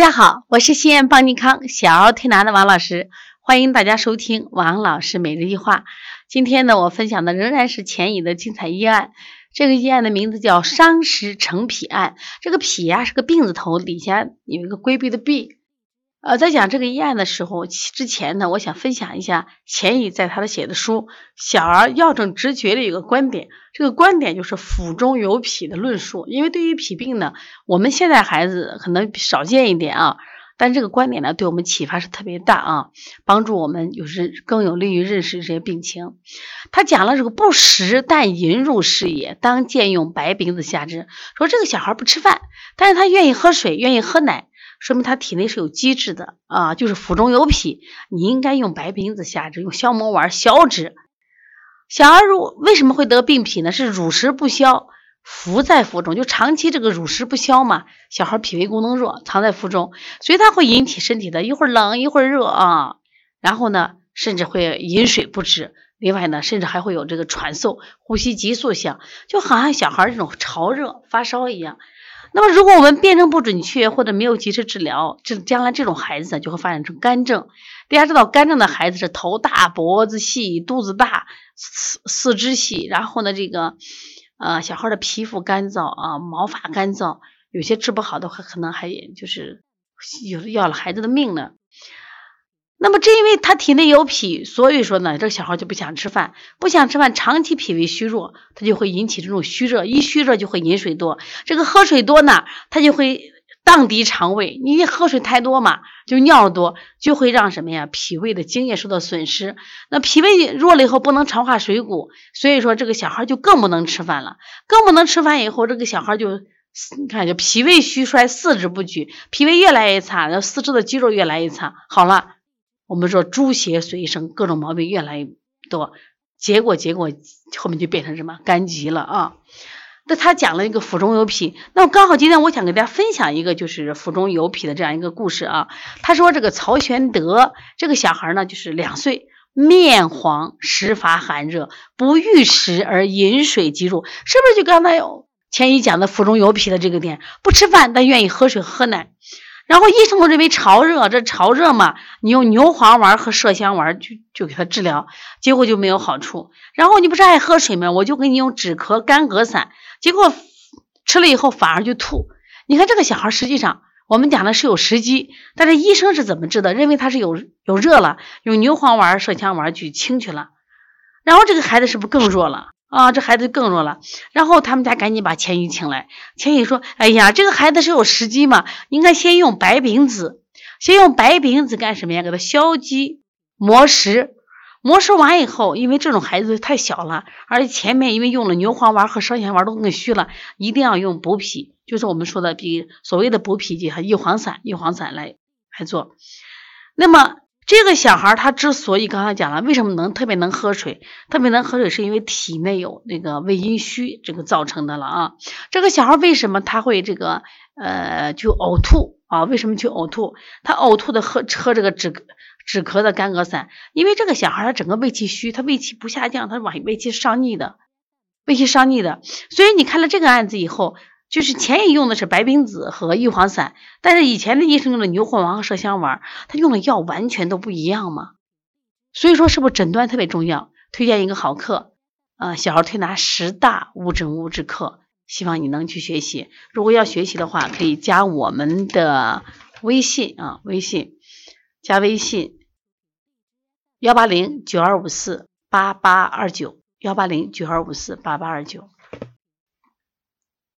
大家好，我是西安邦尼康小儿推拿的王老师，欢迎大家收听王老师每日一话。今天呢，我分享的仍然是前乙的精彩医案。这个医案的名字叫伤食成脾案。这个脾呀是个病字头，底下有一个规避的避。呃，在讲这个医案的时候，之前呢，我想分享一下钱乙在他的写的书《小儿药证直觉》里有个观点，这个观点就是腹中有脾的论述。因为对于脾病呢，我们现在孩子可能少见一点啊，但这个观点呢，对我们启发是特别大啊，帮助我们有时更有利于认识这些病情。他讲了这个不食但饮入食也，当见用白饼子下之。说这个小孩不吃饭，但是他愿意喝水，愿意喝奶。说明他体内是有机制的啊，就是腹中有脾，你应该用白瓶子下之，用消磨丸消之。小儿如为什么会得病脾呢？是乳食不消，伏在腹中，就长期这个乳食不消嘛。小孩脾胃功能弱，藏在腹中，所以它会引起身体的一会儿冷一会儿热啊。然后呢，甚至会饮水不止。另外呢，甚至还会有这个喘嗽、呼吸急促响，就好像小孩这种潮热发烧一样。那么，如果我们辨证不准确或者没有及时治疗，这将来这种孩子呢就会发展成肝症。大家知道，肝症的孩子是头大、脖子细、肚子大、四四肢细，然后呢，这个呃小孩的皮肤干燥啊，毛发干燥，有些治不好的话，可能还就是有的要了孩子的命呢。那么，正因为他体内有脾，所以说呢，这个小孩就不想吃饭，不想吃饭，长期脾胃虚弱，他就会引起这种虚热，一虚热就会饮水多，这个喝水多呢，他就会荡涤肠胃，你喝水太多嘛，就尿多，就会让什么呀，脾胃的津液受到损失，那脾胃弱了以后，不能长化水谷，所以说这个小孩就更不能吃饭了，更不能吃饭以后，这个小孩就你看，就脾胃虚衰，四肢不举，脾胃越来越差，然后四肢的肌肉越来越差，好了。我们说诸邪随生，各种毛病越来越多，结果结果后面就变成什么肝疾了啊？那他讲了一个腹中有脾，那刚好今天我想给大家分享一个就是腹中有脾的这样一个故事啊。他说这个曹玄德这个小孩呢，就是两岁，面黄，食乏寒热，不欲食而饮水即入，是不是就刚才前一讲的腹中有脾的这个点？不吃饭但愿意喝水喝奶。然后医生都认为潮热，这潮热嘛，你用牛黄丸和麝香丸就就给他治疗，结果就没有好处。然后你不是爱喝水吗？我就给你用止咳干咳散，结果吃了以后反而就吐。你看这个小孩实际上我们讲的是有时机，但是医生是怎么治的？认为他是有有热了，用牛黄丸、麝香丸去清去了，然后这个孩子是不是更弱了？啊，这孩子更弱了。然后他们家赶紧把钱乙请来。钱乙说：“哎呀，这个孩子是有时机嘛，应该先用白饼子，先用白饼子干什么呀？给他消积磨石。磨石完以后，因为这种孩子太小了，而且前面因为用了牛黄丸和麝香丸都更虚了，一定要用补脾，就是我们说的比所谓的补脾剂和益黄散、益黄散来来做。那么。”这个小孩他之所以刚才讲了，为什么能特别能喝水，特别能喝水，是因为体内有那个胃阴虚这个造成的了啊。这个小孩为什么他会这个呃就呕吐啊？为什么去呕吐？他呕吐的喝喝这个止止咳的干咳散，因为这个小孩他整个胃气虚，他胃气不下降，他往胃气上逆的，胃气上逆的。所以你看了这个案子以后。就是前一用的是白冰子和玉黄散，但是以前的医生用的牛黄丸和麝香丸，他用的药完全都不一样嘛。所以说是不是诊断特别重要？推荐一个好课，呃，小儿推拿十大误诊误治课，希望你能去学习。如果要学习的话，可以加我们的微信啊，微信加微信幺八零九二五四八八二九幺八零九二五四八八二九。